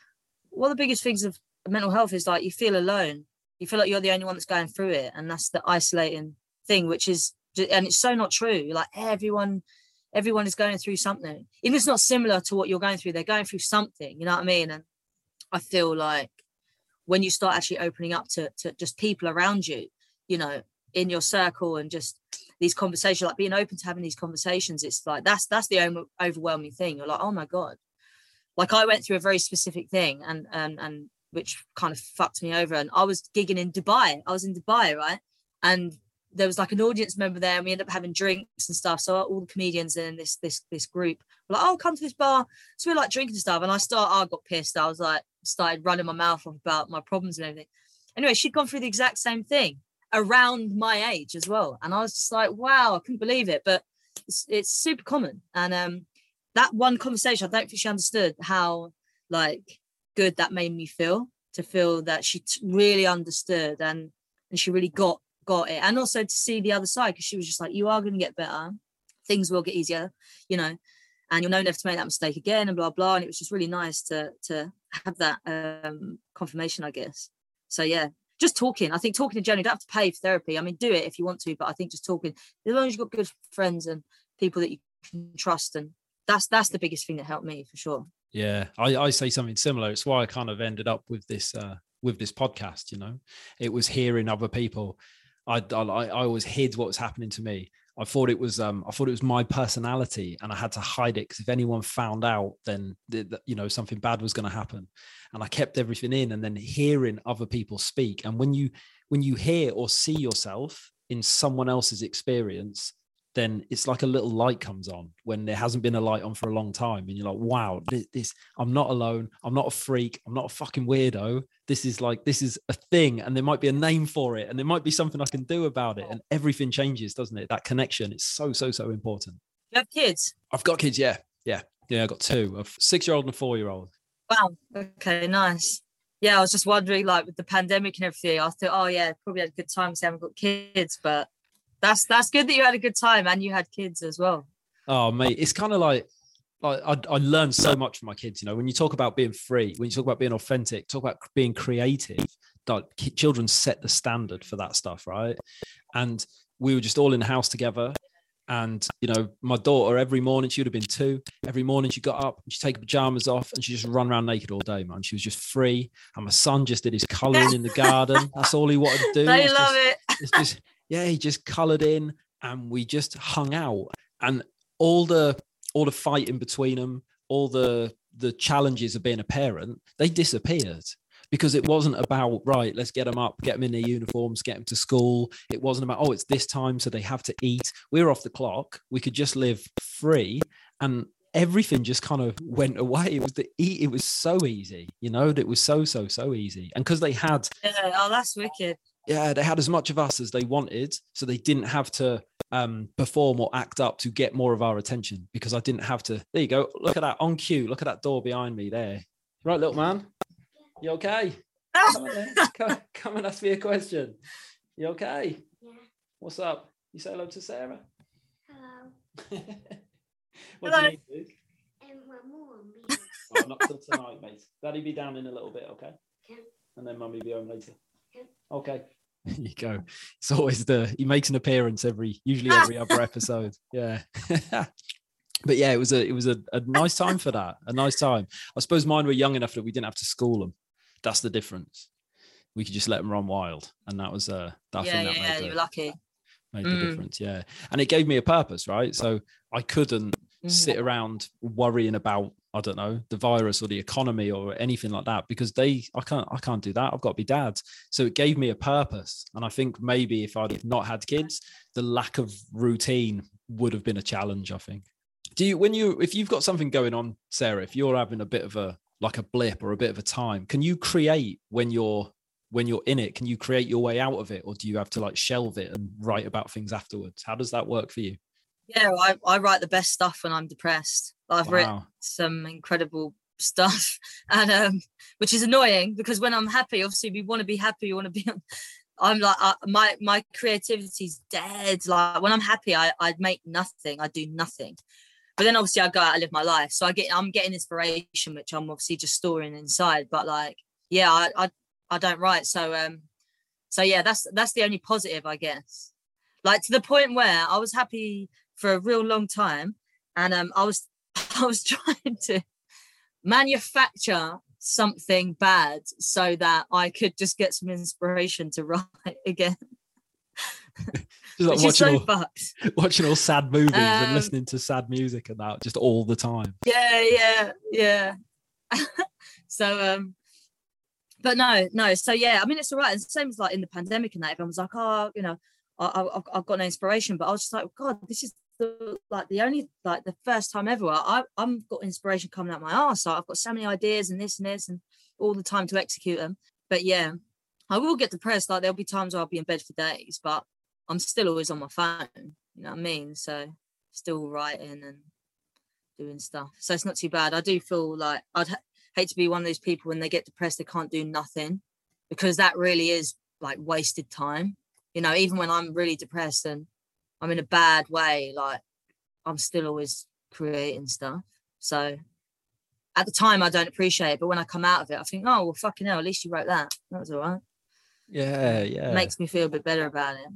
one of the biggest things of mental health is like you feel alone. You feel like you're the only one that's going through it, and that's the isolating thing, which is and it's so not true. Like everyone, everyone is going through something. Even if it's not similar to what you're going through, they're going through something. You know what I mean? And I feel like when you start actually opening up to to just people around you, you know, in your circle and just these conversations, like being open to having these conversations, it's like that's that's the overwhelming thing. You're like, oh my god, like I went through a very specific thing, and and and which kind of fucked me over. And I was gigging in Dubai. I was in Dubai, right? And there was like an audience member there, and we ended up having drinks and stuff. So all the comedians in this this this group were like, "Oh, come to this bar." So we are like drinking stuff, and I start. I got pissed. I was like, started running my mouth off about my problems and everything. Anyway, she'd gone through the exact same thing, around my age as well. And I was just like, wow, I couldn't believe it. But it's, it's super common. And um, that one conversation, I don't think she understood how like good that made me feel to feel that she t- really understood and and she really got got it. And also to see the other side because she was just like you are going to get better. Things will get easier you know and you'll know never to make that mistake again and blah blah. And it was just really nice to to have that um confirmation i guess. So yeah just talking. I think talking in general you don't have to pay for therapy. I mean do it if you want to but i think just talking as long as you've got good friends and people that you can trust and that's that's the biggest thing that helped me for sure. Yeah i, I say something similar. It's why i kind of ended up with this uh with this podcast you know. It was hearing other people I, I, I always hid what was happening to me I thought it was um, I thought it was my personality, and I had to hide it because if anyone found out, then you know something bad was going to happen. And I kept everything in, and then hearing other people speak, and when you when you hear or see yourself in someone else's experience, then it's like a little light comes on when there hasn't been a light on for a long time and you're like wow this, this, i'm not alone. I'm not a freak. I'm not a fucking weirdo. This is like this is a thing. And there might be a name for it and there might be something i can do about it. And everything changes doesn't it? That connection is so so so important. You have kids? I've got kids yeah. Yeah. Yeah I've got two a six year old and a four year old wow. Okay nice. Yeah i was just wondering like with the pandemic and everything i thought oh yeah probably had a good time because i haven't got kids but that's that's good that you had a good time and you had kids as well. Oh mate, it's kind of like like I, I learned so much from my kids. You know, when you talk about being free, when you talk about being authentic, talk about being creative. Like children set the standard for that stuff, right? And we were just all in the house together. And you know, my daughter every morning she would have been two. Every morning she got up and she take her pajamas off and she just run around naked all day, man. She was just free. And my son just did his colouring in the garden. That's all he wanted to do. I love just, it. It's just yeah, he just coloured in and we just hung out. And all the all the fighting between them, all the the challenges of being a parent, they disappeared because it wasn't about right let's get them up get them in their uniforms get them to school. It wasn't about oh it's this time so they have to eat. We're off the clock. We could just live free. And everything just kind of went away it was the it was so easy you know it was so so so easy and because they had yeah, oh that's wicked yeah, they had as much of us as they wanted, so they didn't have to um, perform or act up to get more of our attention because I didn't have to. There you go. Look at that on cue. Look at that door behind me there. Right, little man. You okay? come, come, come, and ask me a question. You okay? Yeah. What's up? You say hello to Sarah. Hello. what Hello. do you need, Luke? And my mum. Oh, not till tonight, mate. Daddy be down in a little bit, okay? Okay. And then mummy be home later. Okay. Okay. There you go. It's always the he makes an appearance every usually every other episode. Yeah. but yeah, it was a it was a, a nice time for that. A nice time. I suppose mine were young enough that we didn't have to school them. That's the difference. We could just let them run wild, and that was uh that yeah, thing yeah, that yeah, made, you're lucky. made the Mm. difference. Yeah, and it gave me a purpose, right? So I couldn't sit mm. around worrying about I don't know the virus or the economy or anything like that because they I can't I can't do that. I've got to be dad. So it gave me a purpose, and I think maybe if I'd not had kids, the lack of routine would have been a challenge. I think. Do you when you if you've got something going on, Sarah, if you're having a bit of a like a blip or a bit of a time, can you create when you're when you're in it? Can you create your way out of it, or do you have to like shelve it and write about things afterwards? How does that work for you? Yeah, I, I write the best stuff when I'm depressed. I've written some incredible stuff, and um, which is annoying because when I'm happy, obviously we want to be happy. We want to be. I'm like uh, my my creativity's dead. Like when I'm happy, I I make nothing. I do nothing. But then obviously I go out and live my life. So I get I'm getting inspiration, which I'm obviously just storing inside. But like, yeah, I I, I don't write. So um, so yeah, that's that's the only positive, I guess. Like to the point where I was happy for a real long time, and um, I was I was trying to manufacture something bad so that I could just get some inspiration to write again. Just like watching so all, watching all sad movies and Um, listening to sad music and that just all the time. Yeah, yeah, yeah. so um but no, no. So yeah, I mean it's all right. It's the same as like in the pandemic and that everyone was like, oh, you know, I, I, I've- I've got no inspiration. But I was just like, God, this is the like the only like the first time ever I I'm got inspiration coming out my arse. Like, I've got so many ideas and this and this and all the time to execute them. But yeah, I will get depressed. Like there'll be times where I'll be in bed for days, but I'm still always on my phone. You know what I mean? So still writing and doing stuff. So it's not too bad. I do feel like I'd ha- hate to be one of those people when they get depressed, they can't do nothing because that really is like wasted time. You know, even when I'm really depressed and I'm in a bad way, like I'm still always creating stuff. So at the time, I don't appreciate it, but when I come out of it, I think, oh well, fucking hell, at least you wrote that. That was all right. Yeah, yeah. It makes me feel a bit better about it.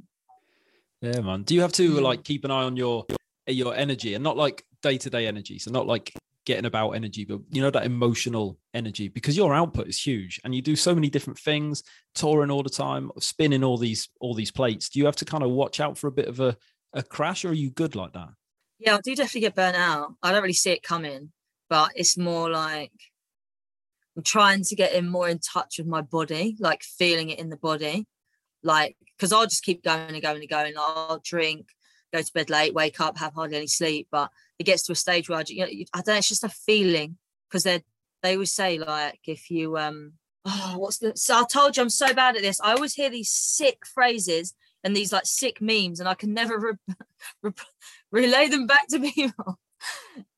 Yeah, man. Do you have to Mm. like keep an eye on your your energy and not like day to day energy? So not like getting about energy, but you know that emotional energy because your output is huge and you do so many different things, touring all the time, spinning all these all these plates. Do you have to kind of watch out for a bit of a a crash, or are you good like that? Yeah, I do definitely get burnt out. I don't really see it coming, but it's more like I'm trying to get in more in touch with my body, like feeling it in the body. Like, because I'll just keep going and going and going. Like, I'll drink, go to bed late, wake up, have hardly any sleep. But it gets to a stage where I, you know, I don't know, it's just a feeling. Because they they always say, like, if you, um, oh, what's the, so I told you I'm so bad at this. I always hear these sick phrases and these like sick memes, and I can never re- re- relay them back to people.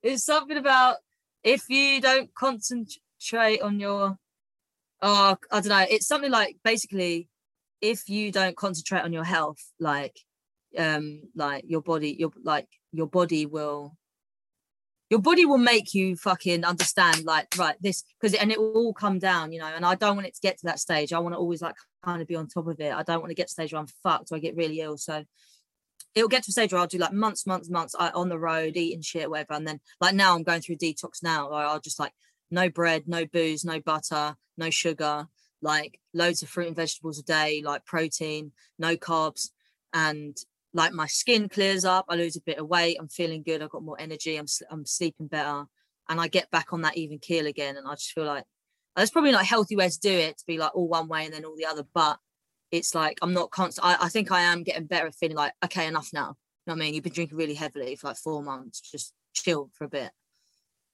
it's something about if you don't concentrate on your oh I don't know. It's something like basically if you don't concentrate on your health, like um like your body, your like your body will your body will make you fucking understand like right this because and it will all come down you know and i don't want it to get to that stage i want to always like kind of be on top of it i don't want to get to stage where i'm fucked or i get really ill so it'll get to a stage where I'll do like months, months, months I, on the road, eating shit, whatever. And then like now I'm going through detox now I'll just like no bread, no booze, no butter, no sugar, like loads of fruit and vegetables a day, like protein, no carbs. And like my skin clears up, I lose a bit of weight, I'm feeling good, I've got more energy, I'm, I'm sleeping better. And I get back on that even keel again. And I just feel like there's probably not a healthy way to do it to be like all one way and then all the other. But it's like I'm not constant. I, I think I am getting better at feeling like, okay, enough now. You know what I mean? You've been drinking really heavily for like four months. Just chill for a bit.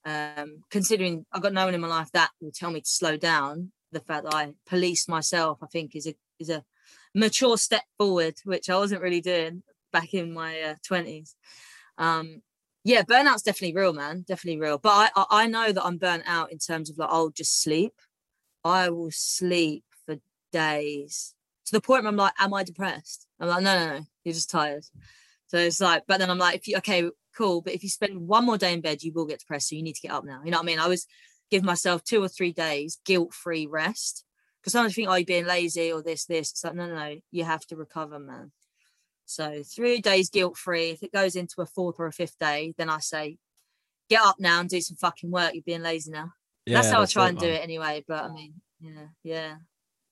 Um, considering I've got no one in my life that will tell me to slow down, the fact that I police myself, I think is a is a mature step forward, which I wasn't really doing back in my twenties. um, yeah, burnout's definitely real, man. Definitely real. But I, I know that I'm burnt out in terms of like I'll just sleep. I will sleep for days to the point where I'm like, am I depressed? I'm like, no, no, no, you're just tired. So it's like, but then I'm like, if you okay, cool, but if you spend one more day in bed, you will get depressed. So you need to get up now. You know what I mean? I was give myself two or three days guilt-free rest. Because sometimes you think, oh, you're being lazy or this, this. It's like, no, no, no, you have to recover, man. So three days guilt-free. If it goes into a fourth or a fifth day, then I say, get up now and do some fucking work. You're being lazy now. that's how I try and do man. it anyway. But I mean, yeah, yeah.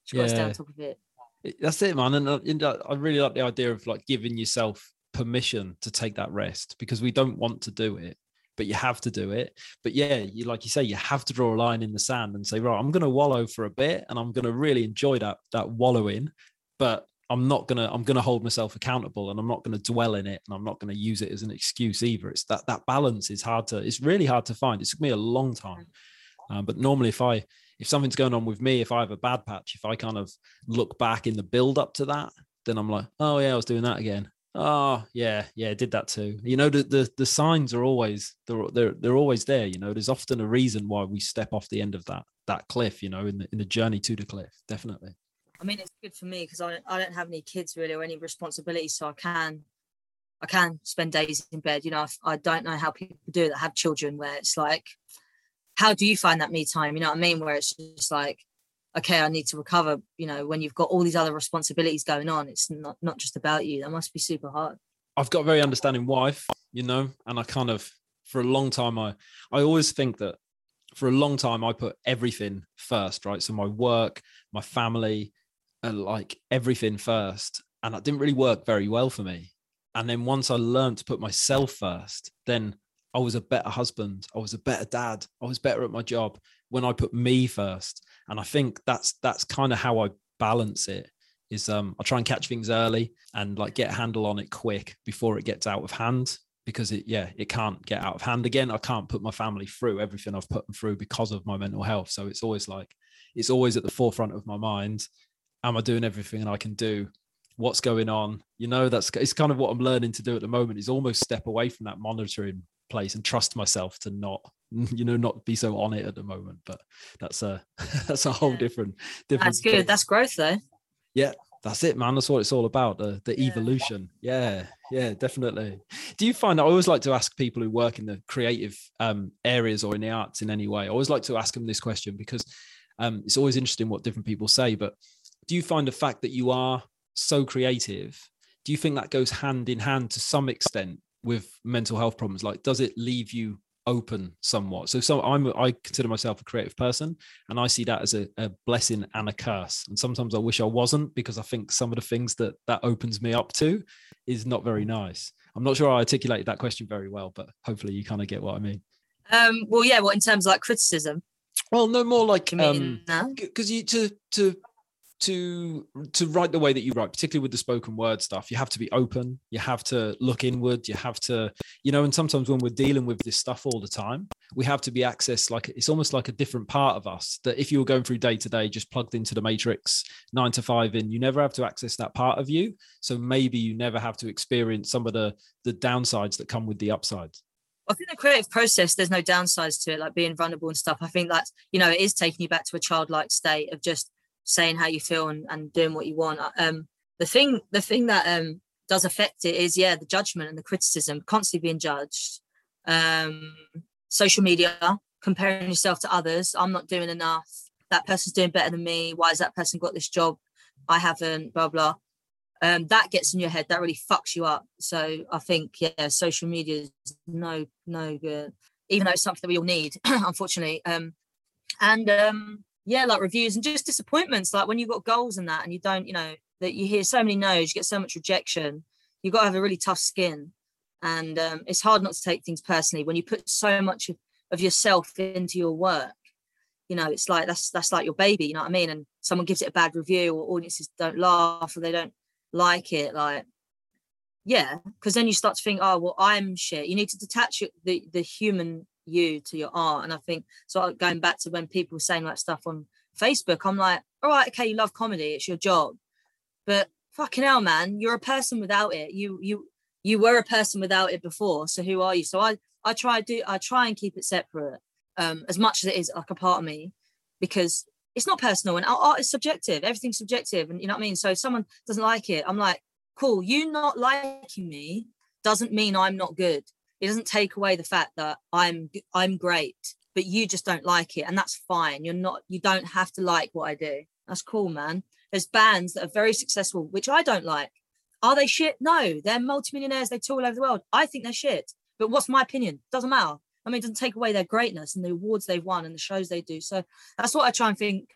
Just got to stay on top of it. It- That's it, man. And and, uh, I really like the idea of like giving yourself permission to take that rest because we don't want to do it, but you have to do it. But yeah, you like you say, you have to draw a line in the sand and say, right, I'm going to wallow for a bit, and I'm going to really enjoy that that wallowing, but I'm not gonna I'm gonna hold myself accountable, and I'm not to dwell in it, and I'm not to use it as an excuse either. It's that that balance is hard to. It's really hard to find. It took me a long time, um, but normally if I if something's going on with me, if I have a bad patch, if I kind of look back in the build up to that, then I'm like, oh yeah, I was doing that again. Oh yeah, yeah, did that too. You know, the the, the signs are always they're, they're they're always there. You know, there's often a reason why we step off the end of that that cliff. You know, in the in the journey to the cliff, definitely. I mean, it's good for me because I I don't have any kids really or any responsibilities, so I can, I can spend days in bed. You know, I, I don't know how people do that have children, where it's like, how do you find that me time? You know what I mean? Where it's just like, okay, I need to recover. You know, when you've got all these other responsibilities going on, it's not not just about you. That must be super hard. I've got a very understanding wife, you know, and I kind of for a long time I I always think that for a long time I put everything first, right? So my work, my family, like everything first, and that didn't really work very well for me. And then once I learned to put myself first, then I was a better husband, I was a better dad, I was better at my job when I put me first. And I think that's that's kind of how I balance it is um I try and catch things early and like get a handle on it quick before it gets out of hand because it yeah it can't get out of hand again I can't put my family through everything I've put them through because of my mental health so it's always like it's always at the forefront of my mind am I doing everything I can do what's going on you know that's it's kind of what I'm learning to do at the moment is almost step away from that monitoring place and trust myself to not you know not be so on it at the moment but that's a that's a whole Yeah. different different That's good. That's growth, though. Yeah that's it man that's what it's all about the the Yeah. evolution yeah yeah definitely do you find I always like to ask people who work in the creative um, areas or in the arts in any way? I always like to ask them this question because um, it's always interesting what different people say. But do you find the fact that you are so creative? Do you think that goes hand in hand to some extent with mental health problems? Like, does it leave you open somewhat. So, so I'm I consider myself a creative person, and I see that as a, a, blessing and a curse. And sometimes I wish I wasn't because I think some of the things that that opens me up to is not very nice. I'm not sure I articulated that question very well, but hopefully you kind of get what I mean. Um, well, yeah. well in terms of like criticism? Well, no more like um because you to to to to write the way that you write particularly with the spoken word stuff you have to be open you have to look inward you have to you know and sometimes when we're dealing with this stuff all the time we have to be accessed like it's almost like a different part of us that if you were going through day to day just plugged into the matrix 9 to 5 in you never have to access that part of you so maybe you never have to experience some of the the downsides that come with the upsides I think the creative process, there's no downsides to it, like being vulnerable and stuff. I think that's, you know, it is taking you back to a childlike state of just saying how you feel and, and doing what you want. Uh, um, the thing, the thing that um, does affect it is, yeah, the judgment and the criticism, constantly being judged. Um, social media, comparing yourself to others. I'm not doing enough. That person's doing better than me. Why has that person got this job? I haven't. Blah blah. Um, that gets in your head. That really fucks you up. So I think, yeah, social media is no no good. Even though it's something that we all need, unfortunately. Um, and um, yeah, like reviews and just disappointments. Like when you've got goals and that, and you don't, you know, that you hear so many no's, you get so much rejection. You've got to have a really tough skin, and um, it's hard not to take things personally when you put so much of, of yourself into your work. You know, it's like that's that's like your baby. You know what I mean? And someone gives it a bad review, or audiences don't laugh, or they don't like it. Like, yeah, because then you start to think, oh well, I'm shit. You need to detach the the human you to your art. And I think so going back to when people saying like stuff on Facebook, I'm like, all right, okay, you love comedy, it's your job. But fucking hell, man, you're a person without it. You you you were a person without it before. So who are you? So I I try do I try and keep it separate um as much as it is like a part of me because it's not personal and art is subjective. Everything's subjective. And you know what I mean? So if someone doesn't like it, I'm like, cool, you not liking me doesn't mean I'm not good it doesn't take away the fact that i'm i'm great but you just don't like it and that's fine. You're not you don't have to like what i do. That's cool man. There's bands that are very successful which i don't like. Are they shit? No they're multimillionaires they tour all over the world. I think they're shit but what's my opinion? Doesn't matter. I mean it doesn't take away their greatness and the awards they've won and the shows they do. So that's what i try and think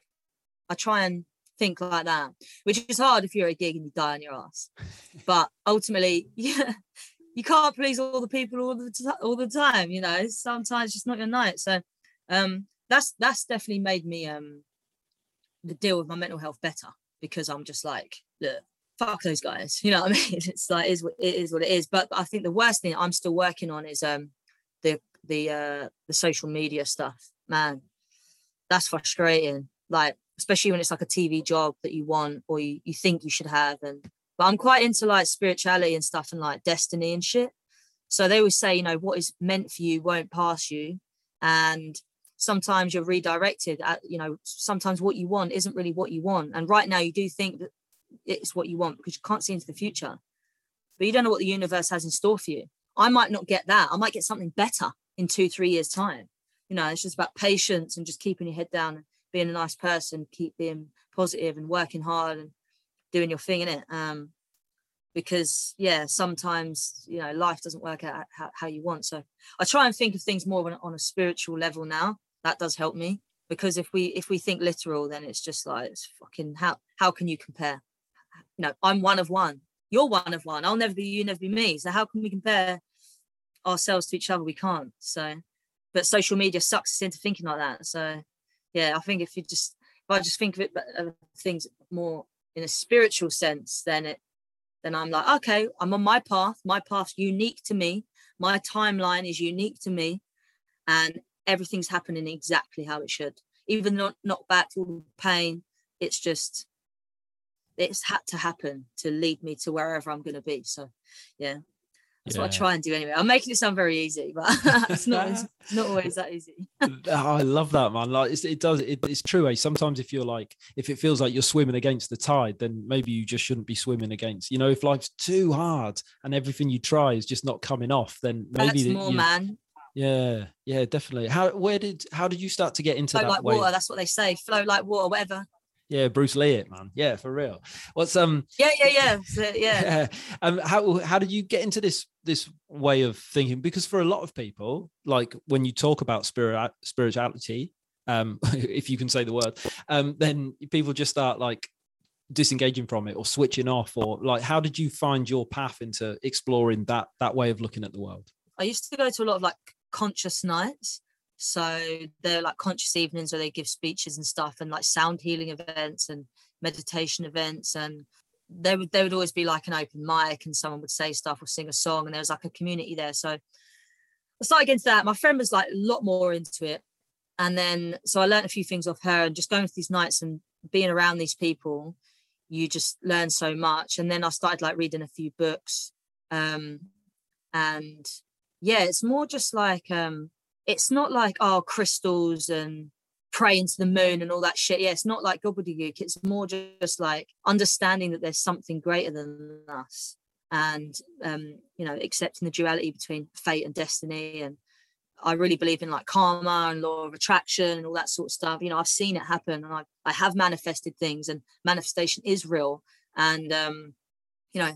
i try and think like that which is hard if you're a gig and you die on your ass. But ultimately yeah you can't please all the people all the t- all the time. You know, sometimes it's just not your night. So um, that's that's definitely made me um, the deal with my mental health better because I'm just like, look, fuck those guys. You know what I mean? It's like is it is what it is. But I think the worst thing I'm still working on is um the the uh the social media stuff. Man, that's frustrating. Like especially when it's like a TV job that you want or you, you think you should have and but I'm quite into like spirituality and stuff and like destiny and shit. So they always say, you know, what is meant for you won't pass you. And sometimes you're redirected at, you know, sometimes what you want isn't really what you want. And right now you do think that it's what you want because you can't see into the future. But you don't know what the universe has in store for you. I might not get that. I might get something better in two, three years' time. You know, it's just about patience and just keeping your head down and being a nice person, keep being positive and working hard and doing your thing in it um because yeah sometimes you know life doesn't work out how, how you want. So i try and think of things more on, on a spiritual level now. That does help me because if we if we think literal then it's just like it's fucking how how can you compare? Know i'm one of one. You're one of one. I'll never be you never be me. So how can we compare ourselves to each other? We can't. So but social media sucks us into thinking like that. So yeah i think if you just if i just think of it of things more in a spiritual sense, then it then I'm like, okay, I'm on my path. My path's unique to me. My timeline is unique to me. And everything's happening exactly how it should. Even not not back to pain. It's just it's had to happen to lead me to wherever I'm gonna be. So yeah. That's what I Yeah. try and do anyway. I'm making it sound very easy, but it's not always, it's not always that easy. Oh, I love that, man. Like it's, it does, it, it's true. Eh? Sometimes if you're like, if it feels like you're swimming against the tide, then maybe you just shouldn't be swimming against. You know, if life's too hard and everything you try is just not coming off, then maybe That's that more, you- man. Yeah, yeah, definitely. How, where did, how did you start to get into Flow that like way? water. That's what they say. Flow like water, whatever. Yeah, Bruce Lee, it man. Yeah, for real. What's um, Yeah, yeah, yeah. So, yeah. um, how how did you get into this this way of thinking? Because for a lot of people, like when you talk about spirit spirituality, um, if you can say the word, um, then people just start like disengaging from it or switching off, or like, how did you find your path into exploring that that way of looking at the world? I used to go to a lot of like conscious nights. So they're like conscious evenings where they give speeches and stuff and like sound healing events and meditation events and there would there would always be like an open mic and someone would say stuff or sing a song and there was like a community there. So I started getting to that. My friend was like a lot more into it. And then so I learned a few things off her and just going to these nights and being around these people, you just learn so much. And then I started like reading a few books. Um and yeah, it's more just like um it's not like oh crystals and praying to the moon and all that shit. Yeah, it's not like gobbledygook. It's more just like understanding that there's something greater than us and um, you know, accepting the duality between fate and destiny. And I really believe in like karma and law of attraction and all that sort of stuff. You know, I've seen it happen and I, I have manifested things and manifestation is real. And um, you know,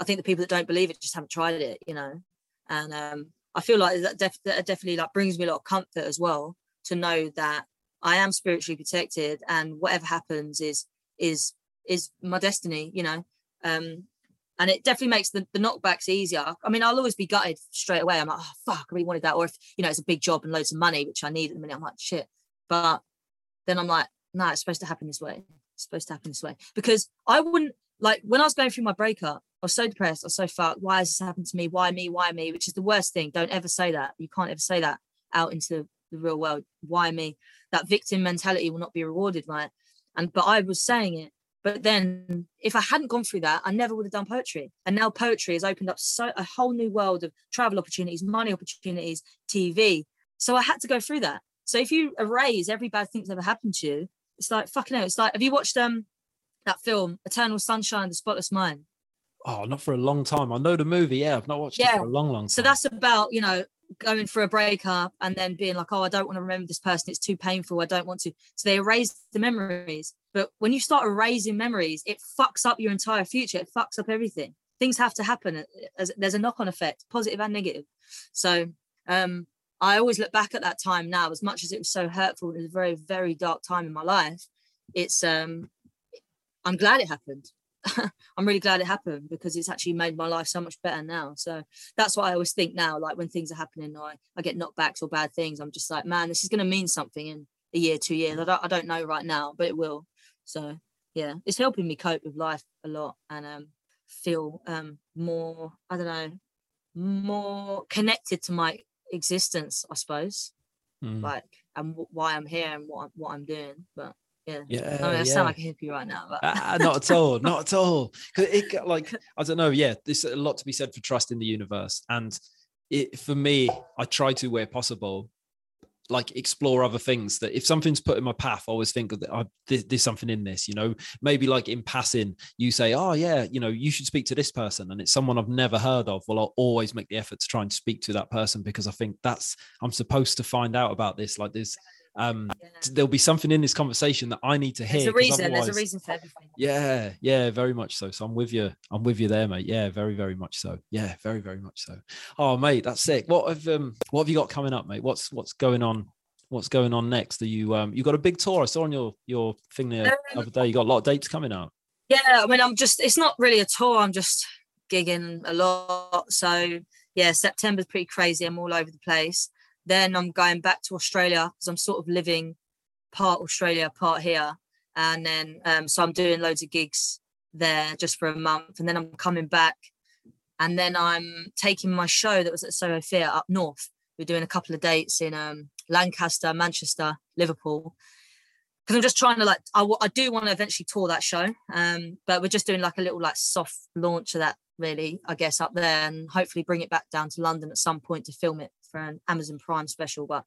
I think the people that don't believe it just haven't tried it, you know. And um I feel like that, def- that definitely like brings me a lot of comfort as well to know that I am spiritually protected and whatever happens is is is my destiny, you know. Um and it definitely makes the, the knockbacks easier. I mean, I'll always be gutted straight away. I'm like, oh fuck, I really wanted that. Or if you know it's a big job and loads of money, which I need at the minute, I'm like, shit. But then I'm like, no, it's supposed to happen this way. It's supposed to happen this way. Because I wouldn't like when I was going through my breakup, was so depressed. I was so fucked. Why has this happened to me? Why me? Why me? Which is the worst thing. Don't ever say that. You can't ever say that out into the real world. Why me? That victim mentality will not be rewarded, right? And but I was saying it. But then if I hadn't gone through that, I never would have done poetry. And now poetry has opened up so a whole new world of travel opportunities, money opportunities, TV. So I had to go through that. So if you erase every bad thing that's ever happened to you, it's like fucking hell. It's like have you watched um that film, Eternal Sunshine, of the Spotless Mind? Oh, not for a long time. I know the movie. Yeah, I've not watched it for a long, long time. So that's about, you know, going for a breakup and then being like, oh, I don't want to remember this person. It's too painful. I don't want to. So they erase the memories. But when you start erasing memories, it fucks up your entire future. It fucks up everything. Things have to happen. uh, As there's a knock-on effect, positive and negative. So um, I always look back at that time now, as much as it was so hurtful. It was a very, very dark time in my life. It's um, I'm glad it happened. I'm really glad it happened because it's actually made my life so much better now. So that's what I always think now. Like when things are happening, I, I get knockbacks or bad things, I'm just like, man, this is going to mean something in a year, two years. I don't, I don't know right now, but it will. So yeah, it's helping me cope with life a lot and um, feel um, more, I don't know, more connected to my existence, I suppose. Mm. Like and w- why I'm here and what I'm, what I'm doing. But yeah, yeah, I mean, I yeah. sound like a hippie right now, but Ah, not at all not at all. Because it like i don't know yeah there's a lot to be said for trust in the universe and it for me i try to where possible like explore other things that if something's put in my path i always think that I, there's, there's something in this you know? Maybe like in passing you say oh yeah you know you should speak to this person and it's someone i've never heard of well i'll always make the effort to try and speak to that person because i think that's i'm supposed to find out about this like there's um yeah. there'll be something in this conversation that i need to hear there's a reason. There's a reason for everything. yeah, yeah, very much so. So I'm with you. I'm with you there, mate. Yeah, very, very much so. Yeah, very, very much so. Oh, mate, that's sick. What have um, what have you got coming up, mate? What's what's going on? What's going on next? Are you um, you got a big tour? I saw on your your thing there the Um, other day. You got a lot of dates coming out. Yeah, I mean, I'm just, it's not really a tour. I'm just gigging a lot. So, yeah, September's pretty crazy. I'm all over the place. Then I'm going back to Australia because I'm sort of living part Australia, part here. And then, um, so I'm doing loads of gigs there just for a month. And then I'm coming back. And then I'm taking my show that was at Soho Theatre up north. We're doing a couple of dates in um, Lancaster, Manchester, Liverpool because I'm just trying to like I, I do want to eventually tour that show um but we're just doing like a little like soft launch of that really, I guess, up there, and hopefully bring it back down to London at some point to film it for an Amazon Prime special. But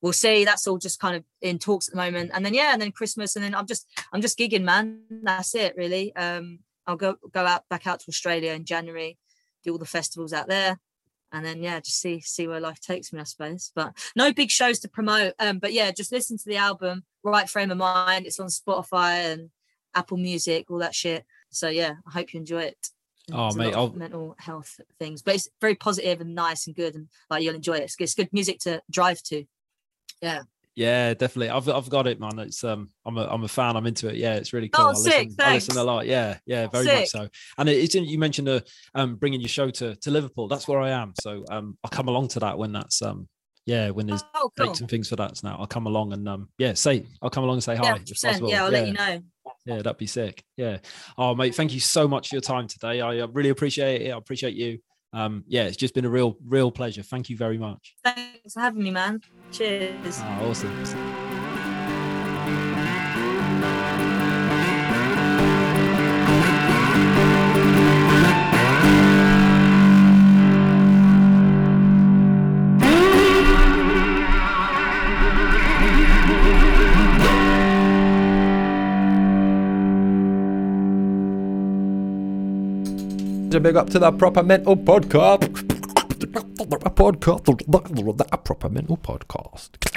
we'll see. That's all just kind of in talks at the moment. And then yeah, and then Christmas, and then I'm just I'm just gigging, man. That's it, really. Um, I'll go go out back out to Australia in January, do all the festivals out there, and then yeah, just see see where life takes me, I suppose. But no big shows to promote. Um, but yeah, just listen to the album, Right Frame of Mind. It's on Spotify and Apple Music, all that shit. So yeah, I hope you enjoy it. Oh, There's a mate, lot of I'll- mental health things, but it's very positive and nice and good, and like you'll enjoy it. It's, good- it's good music to drive to. Yeah. Yeah, definitely. I've I've got it, man. It's um, I'm a I'm a fan. I'm into it. Yeah, it's really cool. Oh, I sick, listen, I listen a lot. Yeah, yeah, very Sick. much so. And it, it's you mentioned uh, um, bringing your show to to Liverpool. That's where I am. So um, I'll come along to that when that's um, yeah, when there's Oh, cool. dates and things for that now. I'll come along and um, yeah, say I'll come along and say hi. Yeah, yeah, I'll let you know. Yeah, that'd be sick. Yeah. Oh, mate, thank you so much for your time today. I uh, really appreciate it. I appreciate you. Um, yeah, it's just been a real, real pleasure. Thank you very much. Thanks for having me, man. Cheers. Oh, awesome. A big up to the Proper Mental Podcast. Podcast. The Proper Mental Podcast.